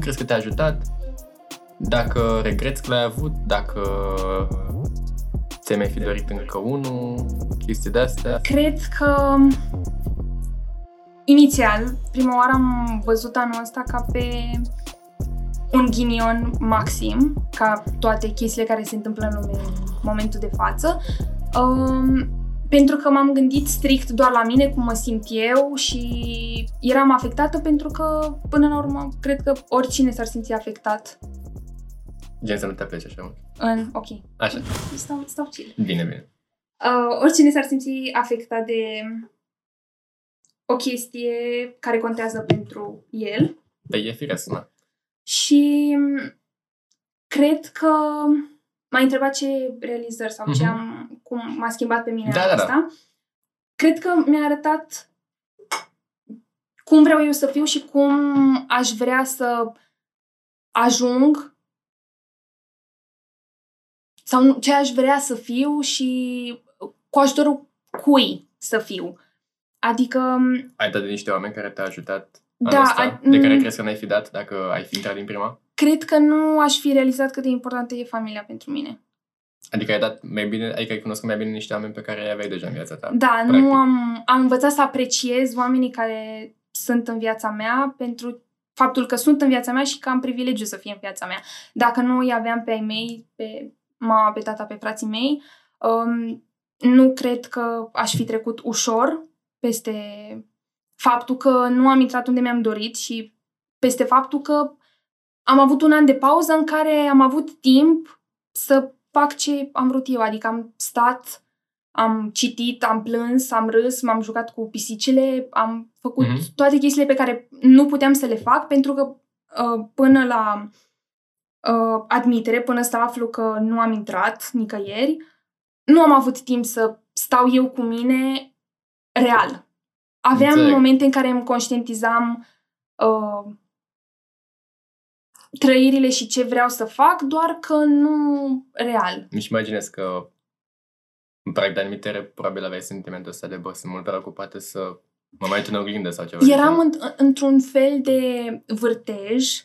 Cum crezi că te-a ajutat? Dacă regreți că l-ai avut, dacă ți-ai mai fi dorit încă unul, chestii de-astea? Cred că inițial, prima oară am văzut anul ăsta ca pe un ghinion maxim, ca toate chestiile care se întâmplă în lume în momentul de față. Um, pentru că m-am gândit strict doar la mine, cum mă simt eu și eram afectată pentru că, până la urmă, cred că oricine s-ar simți afectat. Gen să nu te pleci așa mult. În, ok. Așa. Stau, stau chill. Bine, bine. Uh, oricine s-ar simți afectat de o chestie care contează pentru el. Păi e firesc, na. Și cred că m-ai întrebat ce realizări sau ce Mhm. am, cum m-a schimbat pe mine Da, anul da, da. ăsta. Cred că mi-a arătat cum vreau eu să fiu și cum aș vrea să ajung sau nu, ce aș vrea să fiu și cu ajutorul cui să fiu. Adică, Ai dat de niște oameni care te-au ajutat anul da, ăsta, a- de care m- crezi că n-ai fi dat dacă ai fi intrat din prima? Cred că nu aș fi realizat cât de importantă e familia pentru mine. Adică ai dat mai bine, adică ai cunoscut mai bine niște oameni pe care îi aveai deja în viața ta. Da, practic. nu am, am învățat să apreciez oamenii care sunt în viața mea pentru faptul că sunt în viața mea și că am privilegiu să fie în viața mea. Dacă nu îi aveam pe ai mei, pe mama, pe tata, pe frații mei, um, nu cred că aș fi trecut ușor peste faptul că nu am intrat unde mi-am dorit și peste faptul că am avut un an de pauză în care am avut timp să fac ce am vrut eu. Adică am stat, am citit, am plâns, am râs, m-am jucat cu pisicile, am făcut Mhm. mm-hmm. toate chestiile pe care nu puteam să le fac pentru că uh, până la uh, admitere, până să aflu că nu am intrat nicăieri, nu am avut timp să stau eu cu mine real. Aveam Înțeleg. momente în care îmi conștientizam uh, trăirile și ce vreau să fac, doar că nu real. Îmi imaginez că în prag de admitere probabil aveai sentimentul ăsta de bă, sunt mult prea ocupată să mă mai uit în oglindă sau ceva. de Eram genul. în, într-un fel de vârtej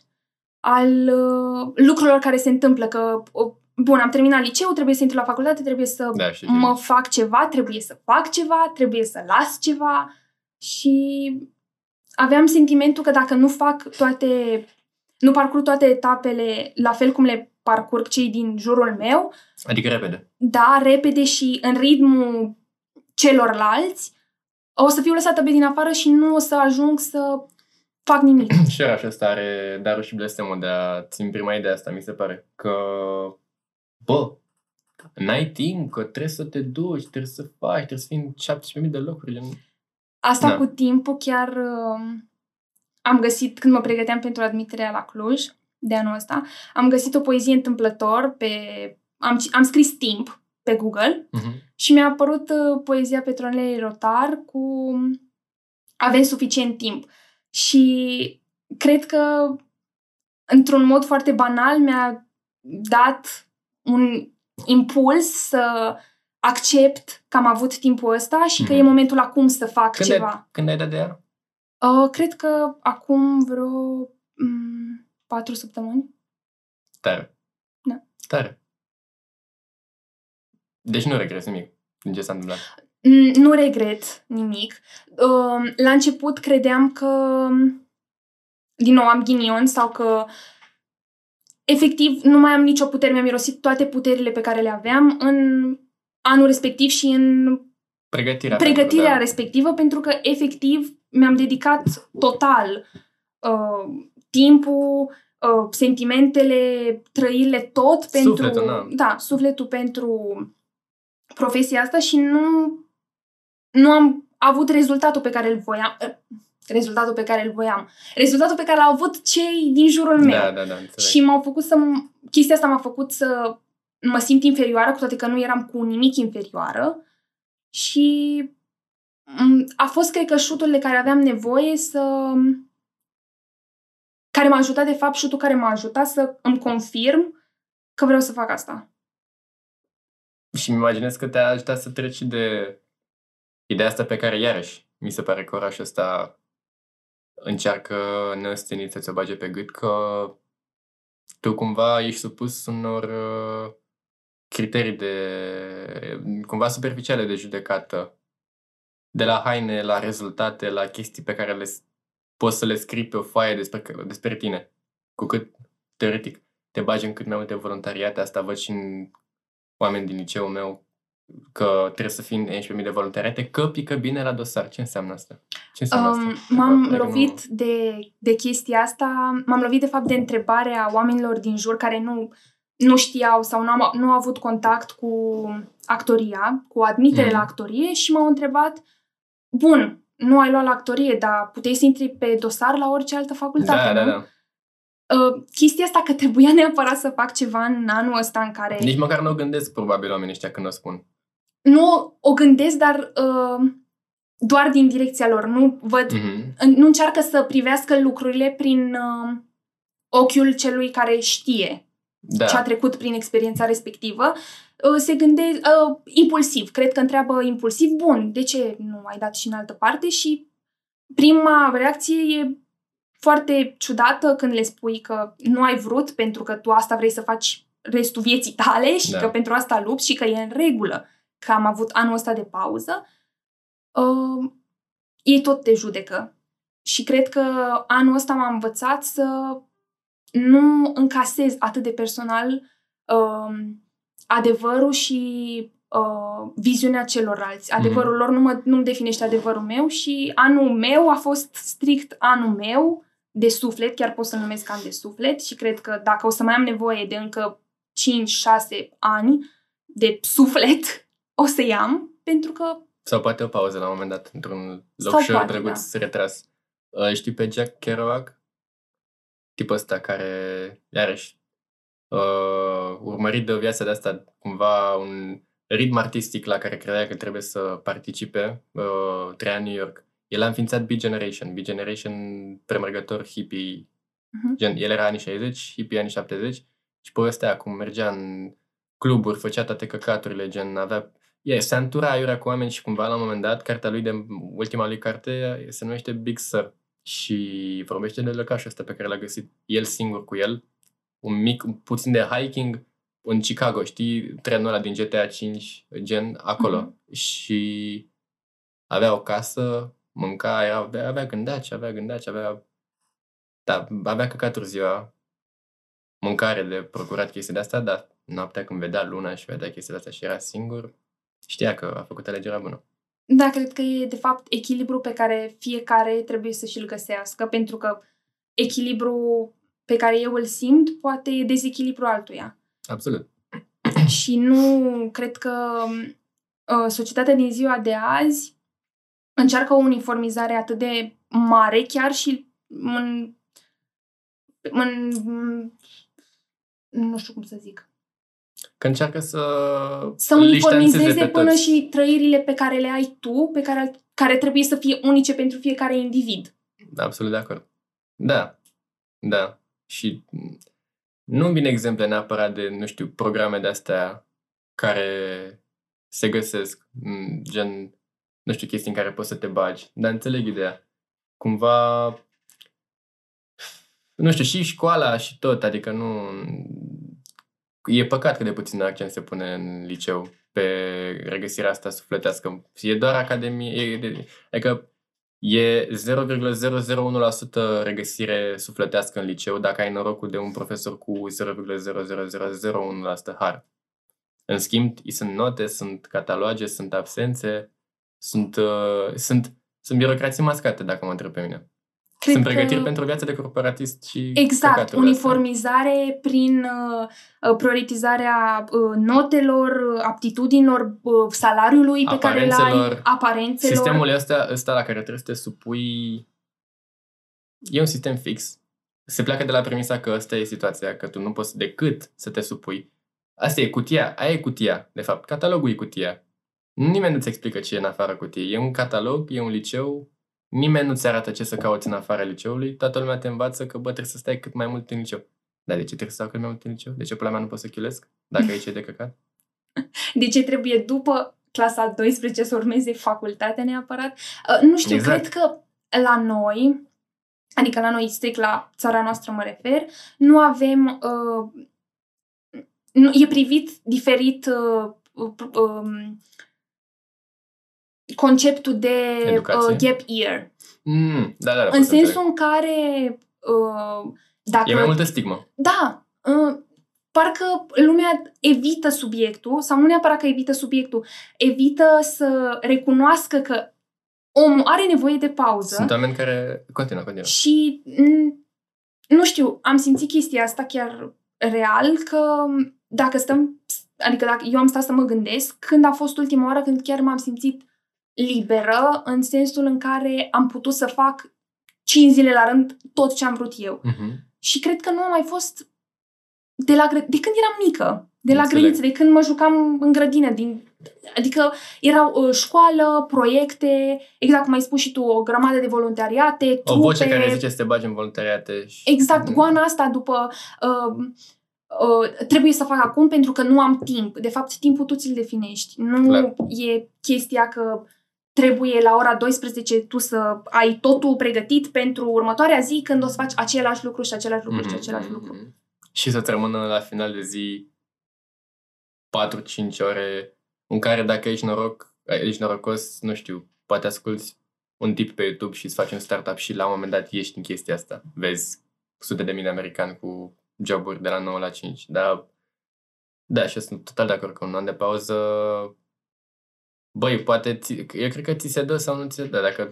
al uh, lucrurilor care se întâmplă, că uh, bun, am terminat liceu, trebuie să intru la facultate, trebuie să Da, știu ce mă zici. fac ceva, trebuie să fac ceva, trebuie să las ceva și aveam sentimentul că dacă nu fac toate, nu parcurg toate etapele la fel cum le parcurg cei din jurul meu, Adică repede. da, repede și în ritmul celorlalți, o să fiu lăsată pe din afară și nu o să ajung să fac nimic. și oraș ăsta are darul și blestemul de a țin prima idee asta, mi se pare. Că, bă, n-ai timp, că trebuie să te duci, trebuie să faci, trebuie să fii în 17.000 de locuri. Gen... Asta Da. cu timpul chiar uh, am găsit, când mă pregăteam pentru admiterea la Cluj de anul ăsta, am găsit o poezie întâmplător pe... Am, ci- am scris timp pe Google Uh-huh. și mi-a apărut uh, poezia Petronelei Rotar cu Avem suficient timp. Și cred că într-un mod foarte banal mi-a dat un impuls să accept că am avut timpul ăsta și că Mhm. e momentul acum să fac Când, ceva. ai, când ai dat de ea? Uh, cred că acum vreo mm, patru săptămâni. Tare. Da. Tare. Deci nu regres nimic din ce s-a întâmplat. Mm, Nu regret nimic. Uh, La început credeam că, din nou, am ghinion sau că efectiv nu mai am nicio putere. Mi-am mirosit toate puterile pe care le aveam în anul respectiv și în Pregătirea. pregătirea pentru, da. respectivă pentru că efectiv mi-am dedicat total uh, timpul, uh, sentimentele, trăirile, tot pentru Sufletul, na. da, sufletul pentru profesia asta și nu nu am avut rezultatul pe care îl voiam uh, rezultatul pe care îl voiam. Rezultatul pe care l-au avut cei din jurul meu. Da, da, da, înțeleg. Și m-au făcut să... m- Chestia asta m-a făcut să mă simt inferioară, cu toate că nu eram cu nimic inferioară. Și m, a fost, cred că, șutul de care aveam nevoie să... care m-a ajutat, de fapt, șutul care m-a ajutat să îmi confirm că vreau să fac asta. Și îmi imaginez că te-a ajutat să treci de ideea asta pe care, iarăși, mi se pare că orașul ăsta încearcă neostenit să ți-o bage pe gât că tu cumva ești supus unor uh, criterii de, cumva superficiale de judecată. De la haine, la rezultate, la chestii pe care le poți să le scrii pe o foaie despre, despre tine. Cu cât, teoretic, te bagi în cât mai multe voluntariate, asta văd și în oameni din liceul meu, că trebuie să fii în 11.000 de voluntariate, că pică bine la dosar. Ce înseamnă asta? Ce înseamnă Um, asta? m-am Adică lovit nu- de, de chestia asta, m-am lovit de fapt de întrebarea oamenilor din jur care nu, nu știau sau nu, am, nu au avut contact cu actoria, cu admitere Mhm. la actorie și m-au întrebat, bun, nu ai luat la actorie, dar puteai să intri pe dosar la orice altă facultate, Da, da, nu? da. Uh, chestia asta că trebuia neapărat să fac ceva în anul ăsta în care Nici măcar nu o gândesc probabil oamenii ăștia când o spun. nu o gândesc, dar uh, doar din direcția lor. Nu văd Mhm. în- nu încearcă să privească lucrurile prin uh, ochiul celui care știe Da. ce a trecut prin experiența respectivă. Uh, se gândește uh, impulsiv. Cred că întreabă impulsiv, bun, de ce nu ai dat și în altă parte? Și prima reacție e foarte ciudată când le spui că nu ai vrut pentru că tu asta vrei să faci restul vieții tale și Da. că pentru asta lupți și că e în regulă că am avut anul ăsta de pauză. Uh, ei tot te judecă. Și cred că anul ăsta m-a învățat să nu încasez atât de personal uh, adevărul și uh, viziunea celorlalți. Adevărul lor nu mă, nu-mi definește adevărul meu și anul meu a fost strict anul meu de suflet, chiar pot să numesc an de suflet și cred că dacă o să mai am nevoie de încă 5-6 ani de suflet, o să-i am, pentru că Sau poate o pauză la un moment dat, într-un Sau loc ușor poate, drăguț da. retras. Uh, știi pe Jack Kerouac? Tipul ăsta care, iarăși, uh, urmărit de o viață de asta, cumva un ritm artistic la care credea că trebuie să participe, uh, trăia în New York. El a înființat B-Generation. B-Generation, premergător hippie, Mhm. gen, el era anii 60, hippie anii 70 și povestea cum mergea în cluburi, făcea toate căcaturile, gen, avea E, se antura aiurea cu oameni și cumva la un moment dat, cartea lui de ultima lui carte se numește Big Sur și vorbește de lăcașul ăsta pe care l-a găsit el singur cu el, un mic, puțin de hiking în Chicago, știi, trenul ăla din GTA 5, gen, acolo. Mhm. Și avea o casă, mânca, era, avea, avea gândaci, avea gândaci, avea, da, avea căcaturi ziua, mâncare de procurat chestii de astea, dar noaptea când vedea luna și vedea chestii de astea și era singur, știa că a făcut alegerea bună. Da, cred că e de fapt echilibru pe care fiecare trebuie să și-l găsească, pentru că echilibru pe care eu îl simt poate e dezechilibru altuia. Absolut. Și nu cred că uh, societatea din ziua de azi încearcă o uniformizare atât de mare, chiar și în, în nu știu cum să zic, Că încearcă să să îl uniformizeze distanțeze pe până toți. și trăirile pe care le ai tu, pe care, care trebuie să fie unice pentru fiecare individ. Absolut de acord. Da. Da. Și nu-mi vine exemple neapărat de, nu știu, programe de-astea care se găsesc, m, gen, nu știu, chestii în care poți să te bagi, dar înțeleg ideea. Cumva, nu știu, și școala și tot, adică nu... E păcat că de puțin accent se pune în liceu pe regăsirea asta sufletească. E doar academie, e de, adică E 0,001% regăsire sufletească în liceu dacă ai norocul de un profesor cu 0,00001% har. În schimb, îi sunt note, sunt cataloge, sunt absențe, sunt, uh, sunt, sunt birocrații mascate, dacă mă întreb pe mine. Cred sunt pregătiri că... pentru o viață de corporatist și Exact, căcaturile astea. uniformizare prin uh, uh, prioritizarea uh, notelor, uh, aptitudinilor, uh, salariului pe care îl ai, Aparențelor. aparențelor. Sistemul ăsta, ăsta la care trebuie să te supui e un sistem fix. Se pleacă de la premisa că ăsta e situația, că tu nu poți decât să te supui. Asta e cutia, aia e cutia, de fapt. Catalogul e cutia. Nimeni nu-ți explică ce e în afara cutiei. E un catalog, e un liceu, nimeni nu-ți arată ce să cauți în afara liceului, toată lumea te învață că, bă, trebuie să stai cât mai mult în liceu. Dar de ce trebuie să stau cât mai mult în liceu? De ce pula mea nu pot să chilesc? Dacă aici e de căcat? De ce trebuie după clasa 12 să urmeze facultatea neapărat? Uh, nu știu, Exact. cred că la noi adică la noi, strict la țara noastră mă refer, nu avem, uh, nu, e privit diferit uh, uh, um, conceptul de uh, Educație? gap year. Mm, da, da, da. în pot să sensul înțeleg. în care uh, dacă... E mai multă stigmă. Da, uh, parcă lumea evită subiectul, sau nu neapărat că evită subiectul, evită să recunoască că omul are nevoie de pauză Sunt oameni care... Continuă, continuă. și m, nu știu, am simțit chestia asta chiar real că dacă stăm, adică dacă eu am stat să mă gândesc, când a fost ultima oară când chiar m-am simțit liberă în sensul în care am putut să fac 5 zile la rând tot ce am vrut eu. Mhm. Și cred că nu a mai fost de, la, gră- de când eram mică, de la Înțeleg. grădiniță, de când mă jucam în grădină. Din, adică erau uh, școală, proiecte, exact cum ai spus și tu, o grămadă de voluntariate, O trupe. voce care zice să te bagi în voluntariate și... Exact, goana asta după... Uh, uh, trebuie să fac acum pentru că nu am timp. De fapt, timpul tu ți-l definești. Nu Clar. e chestia că trebuie la ora 12 tu să ai totul pregătit pentru următoarea zi când o să faci același lucru și același lucru și Mhm, același mhm, lucru. mhm. Și să-ți rămână la final de zi 4-5 ore în care dacă ești noroc, ești norocos, nu știu, poate asculti un tip pe YouTube și îți faci un startup și la un moment dat ești în chestia asta. Vezi sute de mii de americani cu joburi de la 9 la 5. Dar, da, și eu sunt total de acord că un an de pauză Băi, poate, ți, eu cred că ți se dă sau nu ți se dă, dacă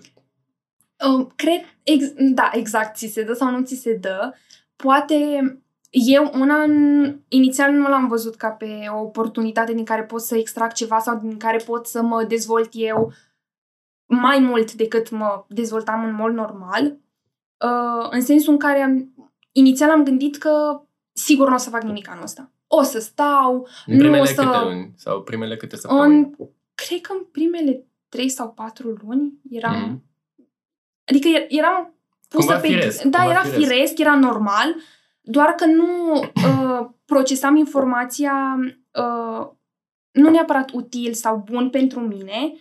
Um, cred, ex, da, exact, ți se dă sau nu ți se dă. Poate eu una în, inițial nu l-am văzut ca pe o oportunitate din care pot să extrag ceva sau din care pot să mă dezvolt eu mai mult decât mă dezvoltam în mod normal. Uh, în sensul în care am, inițial am gândit că sigur nu o să fac nimic anul ăsta. O să stau, în Nu primele o să- câte luni sau primele câte săptămâni. în, cred că în primele trei sau patru luni eram Mhm. Adică er- eram pusă Cumva pe... firesc, da, cumva era firesc. firesc. era normal, doar că nu uh, procesam informația uh, nu neapărat util sau bun pentru mine,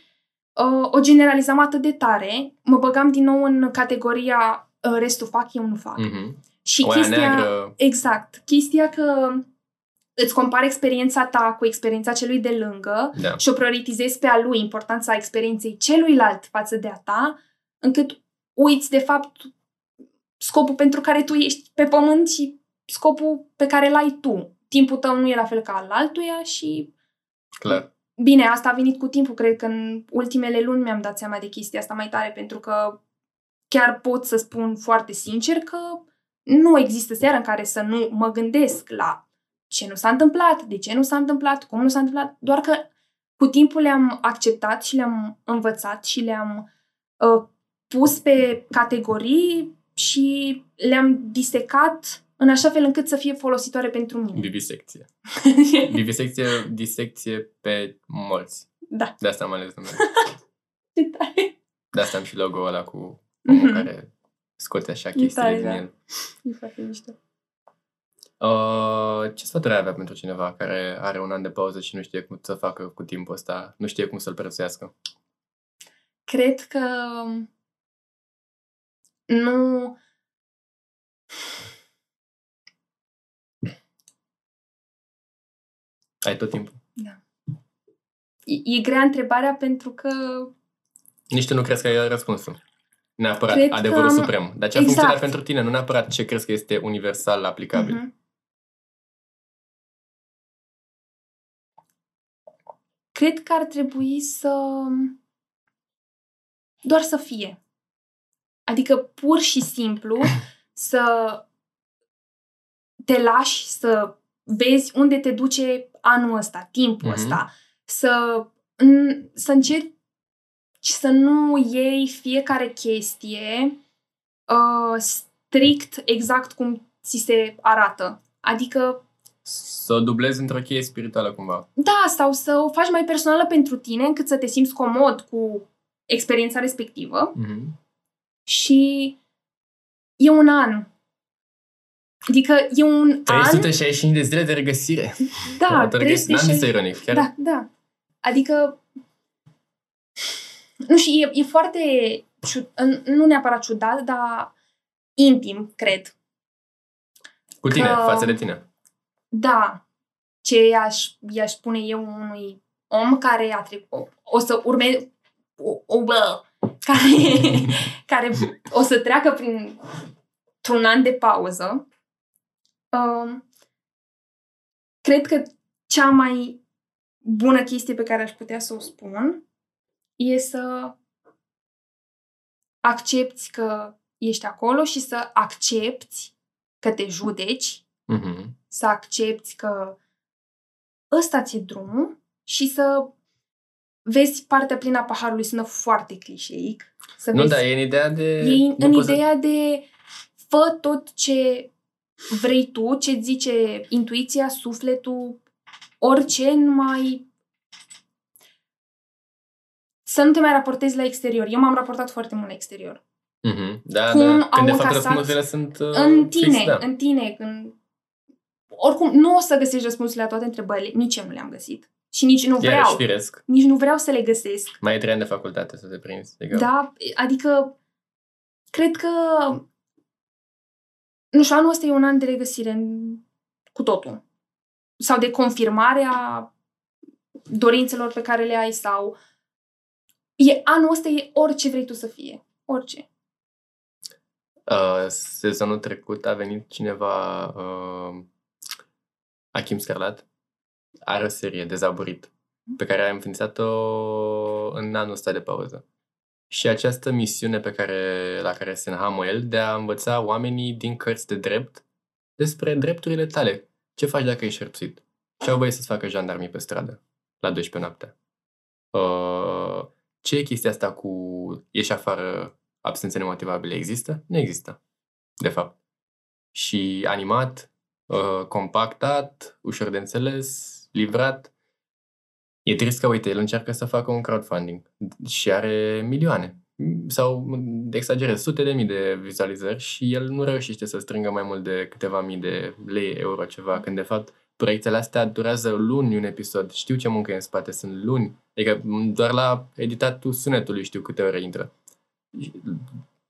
uh, o generalizam atât de tare, mă băgam din nou în categoria uh, restul fac, eu nu fac. Mhm. Și Oaia chestia... neagră, Exact. Chestia că îți compari experiența ta cu experiența celui de lângă da. și o prioritizezi pe a lui importanța experienței celuilalt față de a ta, încât uiți de fapt scopul pentru care tu ești pe pământ și scopul pe care îl ai tu. Timpul tău nu e la fel ca al altuia și Clar. bine, asta a venit cu timpul. Cred că în ultimele luni mi-am dat seama de chestia asta mai tare pentru că chiar pot să spun foarte sincer că nu există seară în care să nu mă gândesc la ce nu s-a întâmplat, de ce nu s-a întâmplat, cum nu s-a întâmplat, doar că cu timpul le-am acceptat și le-am învățat și le-am uh, pus pe categorii și le-am disecat în așa fel încât să fie folositoare pentru mine. Vivisecție. Vivisecție, disecție pe morți. da. De asta am ales numele. Ce tare. De asta am și logo-ul ăla cu omul Mhm. care scoate așa E chestiile tare, din da. el. E foarte mișto. Uh, ce sfaturi ai avea pentru cineva care are un an de pauză și nu știe cum să facă cu timpul ăsta, nu știe cum să-l prețuiască? Cred că nu... Ai tot timpul. E, e grea întrebarea pentru că Nici tu nu crezi că ai răspunsul. Neapărat, Cred că adevărul am- suprem. Dar ce a Exact. funcționat pentru tine, nu neapărat ce crezi că este universal aplicabil. Mhm. Cred că ar trebui să... doar să fie. Adică pur și simplu să te lași să vezi unde te duce anul ăsta, timpul Mhm. ăsta. Să, în, să încerci să nu iei fiecare chestie uh, strict exact cum ți se arată. Adică Să o dublezi într-o cheie spirituală cumva. da, sau să o faci mai personală pentru tine, încât să te simți comod cu experiența respectivă Mhm. și e un an. Adică e un an... 365 de zile de regăsire. Da, N-am zis 360 ironic. Chiar Da, da. Adică nu știu, e, e foarte ciu- nu neapărat ciudat, dar intim, cred. Cu tine, Că- față de tine. Da, ce i-aș, i-aș spune eu unui om care a trecut, o, o să urme, o, o, bă, care, care o să treacă prin un an de pauză, um, cred că cea mai bună chestie pe care aș putea să o spun e să accepti că ești acolo și să accepti că te judeci Mhm. Să accepti că ăsta ți-e drumul și să vezi partea plină a paharului. Sună foarte clișeic. Să Nu, vezi, da, e în ideea de... e în, nu în poți să- ideea de fă tot ce vrei tu, ce zice intuiția, sufletul, orice, numai să nu te mai raportezi la exterior. Eu m-am raportat foarte mult la exterior. Mhm. Da, Cum da. au Când de fapt încasat răspunsurile sunt uh, în tine, fix, da. în tine, când... Oricum, nu o să găsești răspunsurile la toate întrebările. Nici eu nu le-am găsit. Și nici nu vreau. Iarăși firesc. Nici nu vreau să le găsesc. Mai e trei ani de facultate să te prinzi. Adică, Da, adică cred că nu știu, anul ăsta e un an de regăsire în, cu totul. Sau de confirmare a dorințelor pe care le ai sau e, anul ăsta e orice vrei tu să fie. Orice. Uh, sezonul trecut a venit cineva, uh, Achim Scarlat, are o serie, Dezaburit, pe care a înființat-o în anul ăsta de pauză. Și această misiune pe care, la care se înhamă el de a învăța oamenii din cărți de drept despre drepturile tale. Ce faci dacă ești hărțuit? Ce au voie să-ți facă jandarmii pe stradă la 12 noaptea? Uh, ce e chestia asta cu ieși afară absențe nemotivabile există? Nu există, de fapt. Și animat, uh, compactat, ușor de înțeles, livrat. E trist că, uite, el încearcă să facă un crowdfunding și are milioane sau, exagerez, sute de mii de vizualizări și el nu reușește să strângă mai mult de câteva mii de lei, euro, ceva, când de fapt proiectele astea durează luni un episod. Știu ce muncă e în spate, sunt luni. Adică doar la editatul sunetului știu câte ore intră.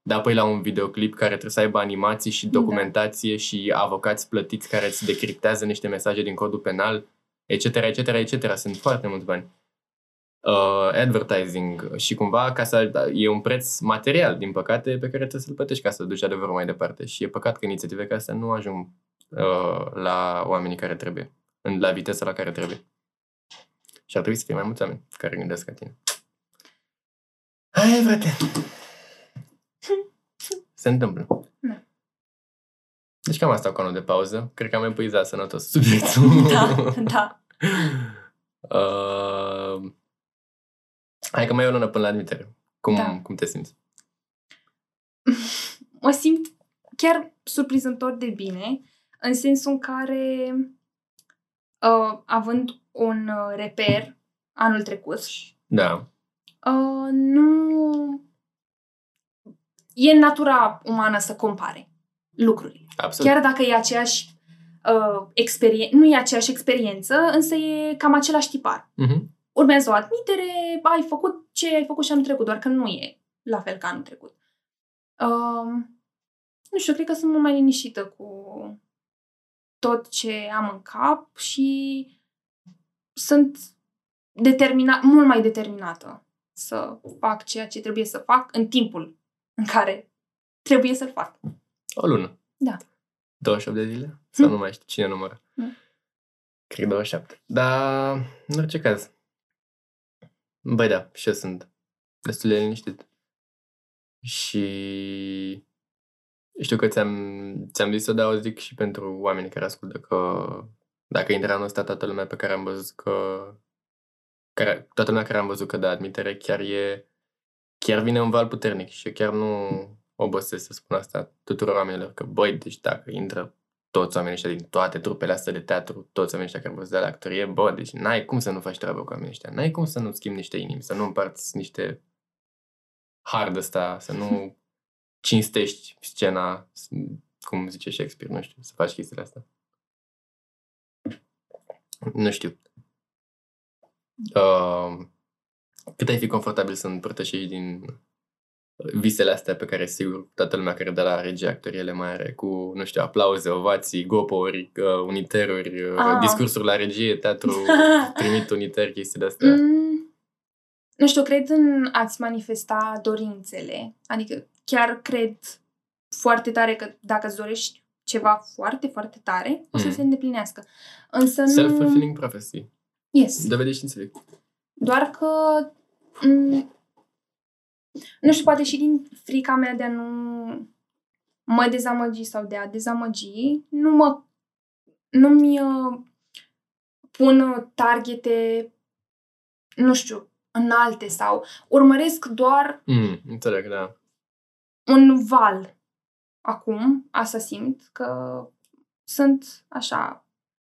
Da, apoi la un videoclip care trebuie să aibă animații și documentație și avocați plătiți care îți decriptează niște mesaje din codul penal, etc., etc., etc. Sunt foarte mulți bani. Uh, advertising și cumva ca să, e un preț material, din păcate, pe care trebuie să-l plătești ca să duci adevărul mai departe. Și e păcat că inițiative ca astea nu ajung uh, la oamenii care trebuie, în, la viteza la care trebuie. Și ar trebui să fie mai mulți oameni care gândesc ca tine. Hai, frate! Se întâmplă. Da. Deci cam asta cu anul de pauză. Cred că am epuizat sănătos subiectul. Da, da. uh, hai că mai e o lună până la admitere. Cum, Da. cum te simți? Mă simt chiar surprinzător de bine, în sensul în care, uh, având un uh, reper anul trecut, Da. uh, nu... E în natura umană să compare lucrurile. Absolut. Chiar dacă e aceeași uh, experiență, nu e aceeași experiență, însă e cam același tipar. Mhm. Urmează o admitere, ai făcut ce ai făcut și anul trecut, doar că nu e la fel ca anul trecut. Um, nu știu, cred că sunt mult mai liniștită cu tot ce am în cap și sunt determina- mult mai determinată să fac ceea ce trebuie să fac în timpul în care trebuie să-l fac. O lună. Da. 28 de zile? Sau Hm. nu mai știu cine numără. Nu. Cred 27. Dar, în orice caz. Băi, da, și eu sunt destul de liniștit. Și știu că ți-am, ți-am zis-o, dar o zic și pentru oamenii care ascultă că dacă intră anul ăsta toată lumea pe care am văzut că care, toată lumea care am văzut că da admitere chiar e chiar vine un val puternic și eu chiar nu obosesc să spun asta tuturor oamenilor că băi, deci dacă intră toți oamenii ăștia din toate trupele astea de teatru, toți oamenii ăștia care văzut de la actorie, bă, deci n-ai cum să nu faci treabă cu oamenii ăștia, n-ai cum să nu schimbi niște inimi, să nu împarți niște hard ăsta, să nu cinstești scena, cum zice Shakespeare, nu știu, să faci chestiile astea. Nu știu. Uh, cât ai fi confortabil să împărtășești din visele astea pe care sigur toată lumea care de la regie actorie le mai are cu, nu știu, aplauze, ovații, gopori, uh, uniteruri, uh, Ah. discursuri la regie, teatru, trimit uniter, chestii de astea. Mm, nu știu, cred în a-ți manifesta dorințele. Adică chiar cred foarte tare că dacă îți dorești ceva foarte, foarte tare, o să Mm. se îndeplinească. Însă nu... Self-fulfilling prophecy. Yes. Dovedit științific. Doar că... m- Nu știu, poate și din frica mea de a nu mă dezamăgi sau de a dezamăgi, nu mă... Nu-mi uh, pun uh, targete, nu știu, înalte sau urmăresc doar Mm, înțeleg, da. un val. Acum, asta simt, că sunt așa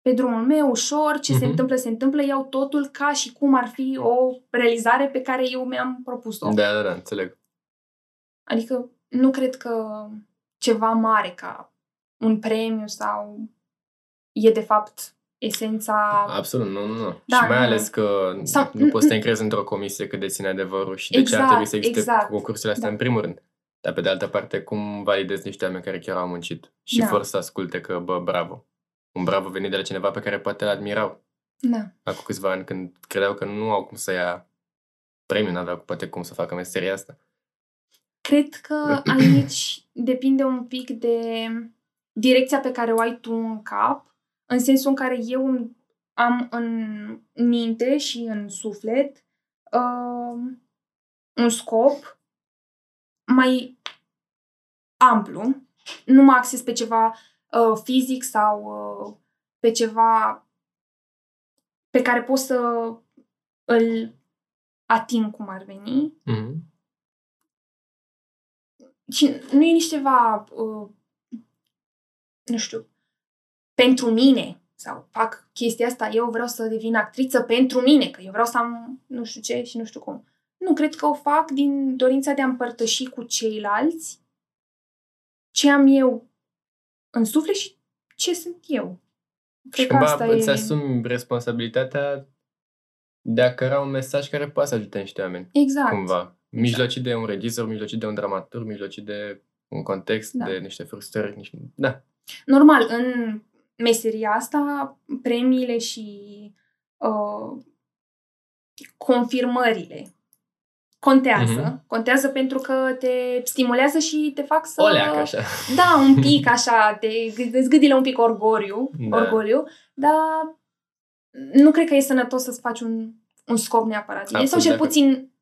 pe drumul meu, ușor, ce se Mhm. întâmplă, se întâmplă, iau totul ca și cum ar fi o realizare pe care eu mi-am propus-o. Da, da, da, înțeleg. Adică nu cred că ceva mare ca un premiu sau e de fapt esența... Absolut, nu, nu, nu. Da, și mai nu, ales că Sau- nu poți să te încrezi într-o comisie cât deține adevărul și de ce ar Exact, trebui să existe exact. concursurile astea Da. în primul rând. Dar pe de altă parte, cum validezi niște oameni care chiar au muncit și Da. vor să asculte că, bă, bravo. Un bravo venit de la cineva pe care poate îl admirau Da. acum câțiva ani când credeau că nu au cum să ia premiu, n-aveau poate cum să facă meseria asta. Cred că aici depinde un pic de direcția pe care o ai tu în cap, în sensul în care eu îmi- am în minte și în suflet uh, un scop mai amplu. Nu mă acces pe ceva uh, fizic sau uh, pe ceva pe care pot să îl ating cum ar veni, Mm-hmm. și nu e nici ceva, uh, nu știu, pentru mine sau fac chestia asta, eu vreau să devin actriță pentru mine, că eu vreau să am nu știu ce și nu știu cum. Nu, cred că o fac din dorința de a împărtăși cu ceilalți ce am eu în suflet și ce sunt eu. Cred Și că cumva asta îți e... asumi responsabilitatea de a căra un mesaj care poate să ajute niște oameni. Exact. Cumva. Mijlocit de un regizor, mijlocit de un dramaturg, mijlocit de un context, Da. de niște frustrări. Niște... Da. Normal, în meseria asta, premiile și uh, confirmările contează. Mhm. Contează pentru că te stimulează și te fac să... O leacă așa. Da, un pic așa, te îți gâdile un pic orgoliu, Da. orgoliu, dar nu cred că e sănătos să-ți faci un, un scop neapărat. E, sau Absolut cel de acord. puțin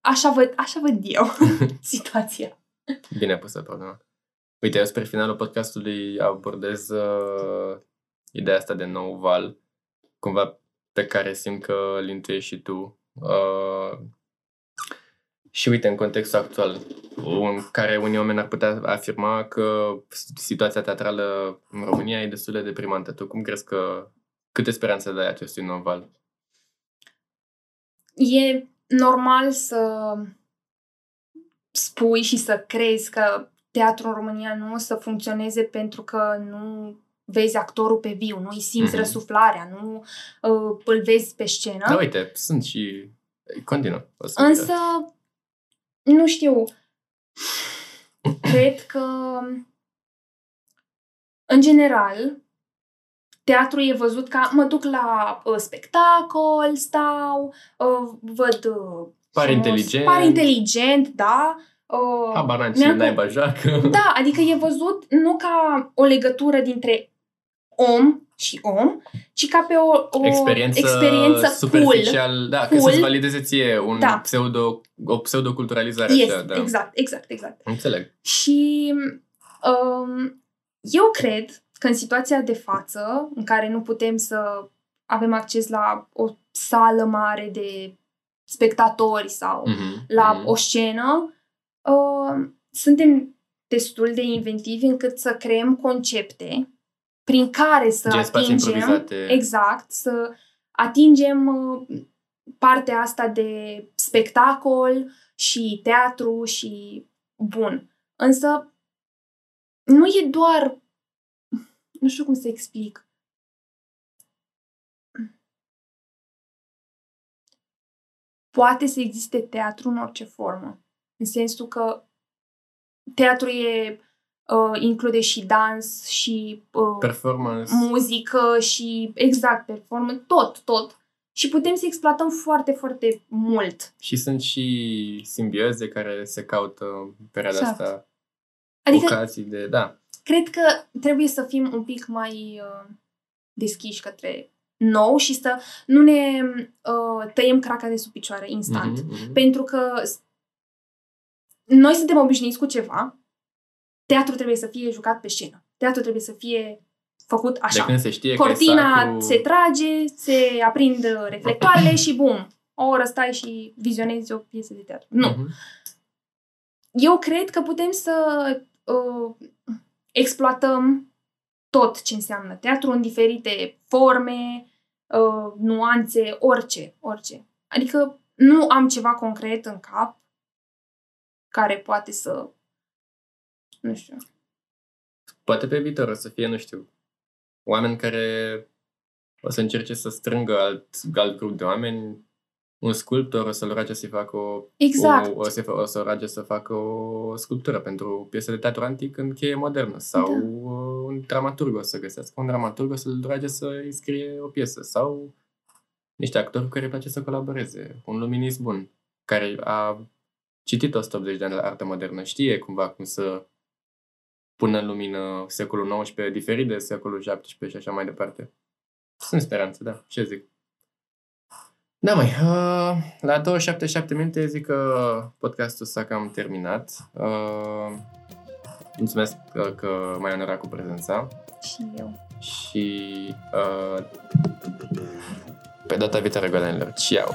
așa văd, așa văd eu situația. Bine pusă problema. Uite, eu spre finalul podcastului abordez uh, ideea asta de nou val, cumva pe care simt că îl intuiești și tu. Uh, și uite, în contextul actual, în care unii oameni ar putea afirma că situația teatrală în România e destul de deprimantă. Tu cum crezi că, câte speranțe dai acestui nou val? E normal să spui și să crezi că teatrul în România nu o să funcționeze pentru că nu vezi actorul pe viu, nu îi simți Mhm. răsuflarea, nu uh, îl vezi pe scenă. Da, uite, sunt și... Continuă. O să Însă, nu știu, cred că, în general, teatru e văzut ca mă duc la uh, spectacol, stau, uh, văd uh, Pare frumos, inteligent. Pare inteligent, da. Uh, Habar n-am mi-am cine cu- naiba joacă. Da, adică e văzut nu ca o legătură dintre om și om, ci ca pe o, o experiență, experiență cool. superficial, da, că Cool. să-ți valideze ție un Da. pseudo, o pseudoculturalizare Yes, așa, da. exact, exact, exact. Înțeleg. Și um, eu cred că în situația de față, în care nu putem să avem acces la o sală mare de spectatori sau Mhm, la mhm. o scenă, uh, suntem destul de inventivi încât să creăm concepte prin care să Gen spații atingem improvizate. exact, să atingem uh, partea asta de spectacol și teatru și bun. Însă nu e doar nu știu cum să explic. Poate să existe teatru în orice formă. În sensul că teatru e, uh, include și dans și uh, Performance. muzică și exact performance, tot, tot. Și putem să exploatăm foarte, foarte mult. Și sunt și simbioze care se caută în perioada Exact. asta. Adică Ocazii de... Da. cred că trebuie să fim un pic mai uh, deschiși către nou și să nu ne uh, tăiem craca de sub picioare instant. Mhm, mhm. Pentru că s- noi suntem obișnuiți cu ceva, teatru trebuie să fie jucat pe scenă. Teatru trebuie să fie făcut De așa. când se știe că Cortina e sacru... se trage, se aprind reflectoarele și bum, o oră stai și vizionezi o piesă de teatru. Nu. Mhm. Eu cred că putem să uh, exploatăm tot ce înseamnă teatru în diferite forme, uh, nuanțe, orice, orice. Adică nu am ceva concret în cap care poate să, nu știu, Poate pe viitor o să fie, nu știu, oameni care o să încerce să strângă alt, alt grup de oameni, un sculptor o să-l roage să facă o, Exact. o, o, să, o să roage să facă o sculptură pentru piese de teatru antic în cheie modernă sau Da. uh, un dramaturg o să găsească un dramaturg o să-l roage să îi scrie o piesă sau niște actori cu care îi place să colaboreze, un luminist bun care a citit 180 de ani la artă modernă, știe cumva cum să pună în lumină secolul XIX diferit de secolul XVII și așa mai departe. Sunt speranțe, da. Ce zic? Da, mai, uh, la 27 minute zic că podcastul s-a cam terminat. Uh, mulțumesc că, că m-ai onorat cu prezența Și eu. și uh, pe data viitoare, golanilor. Ciao!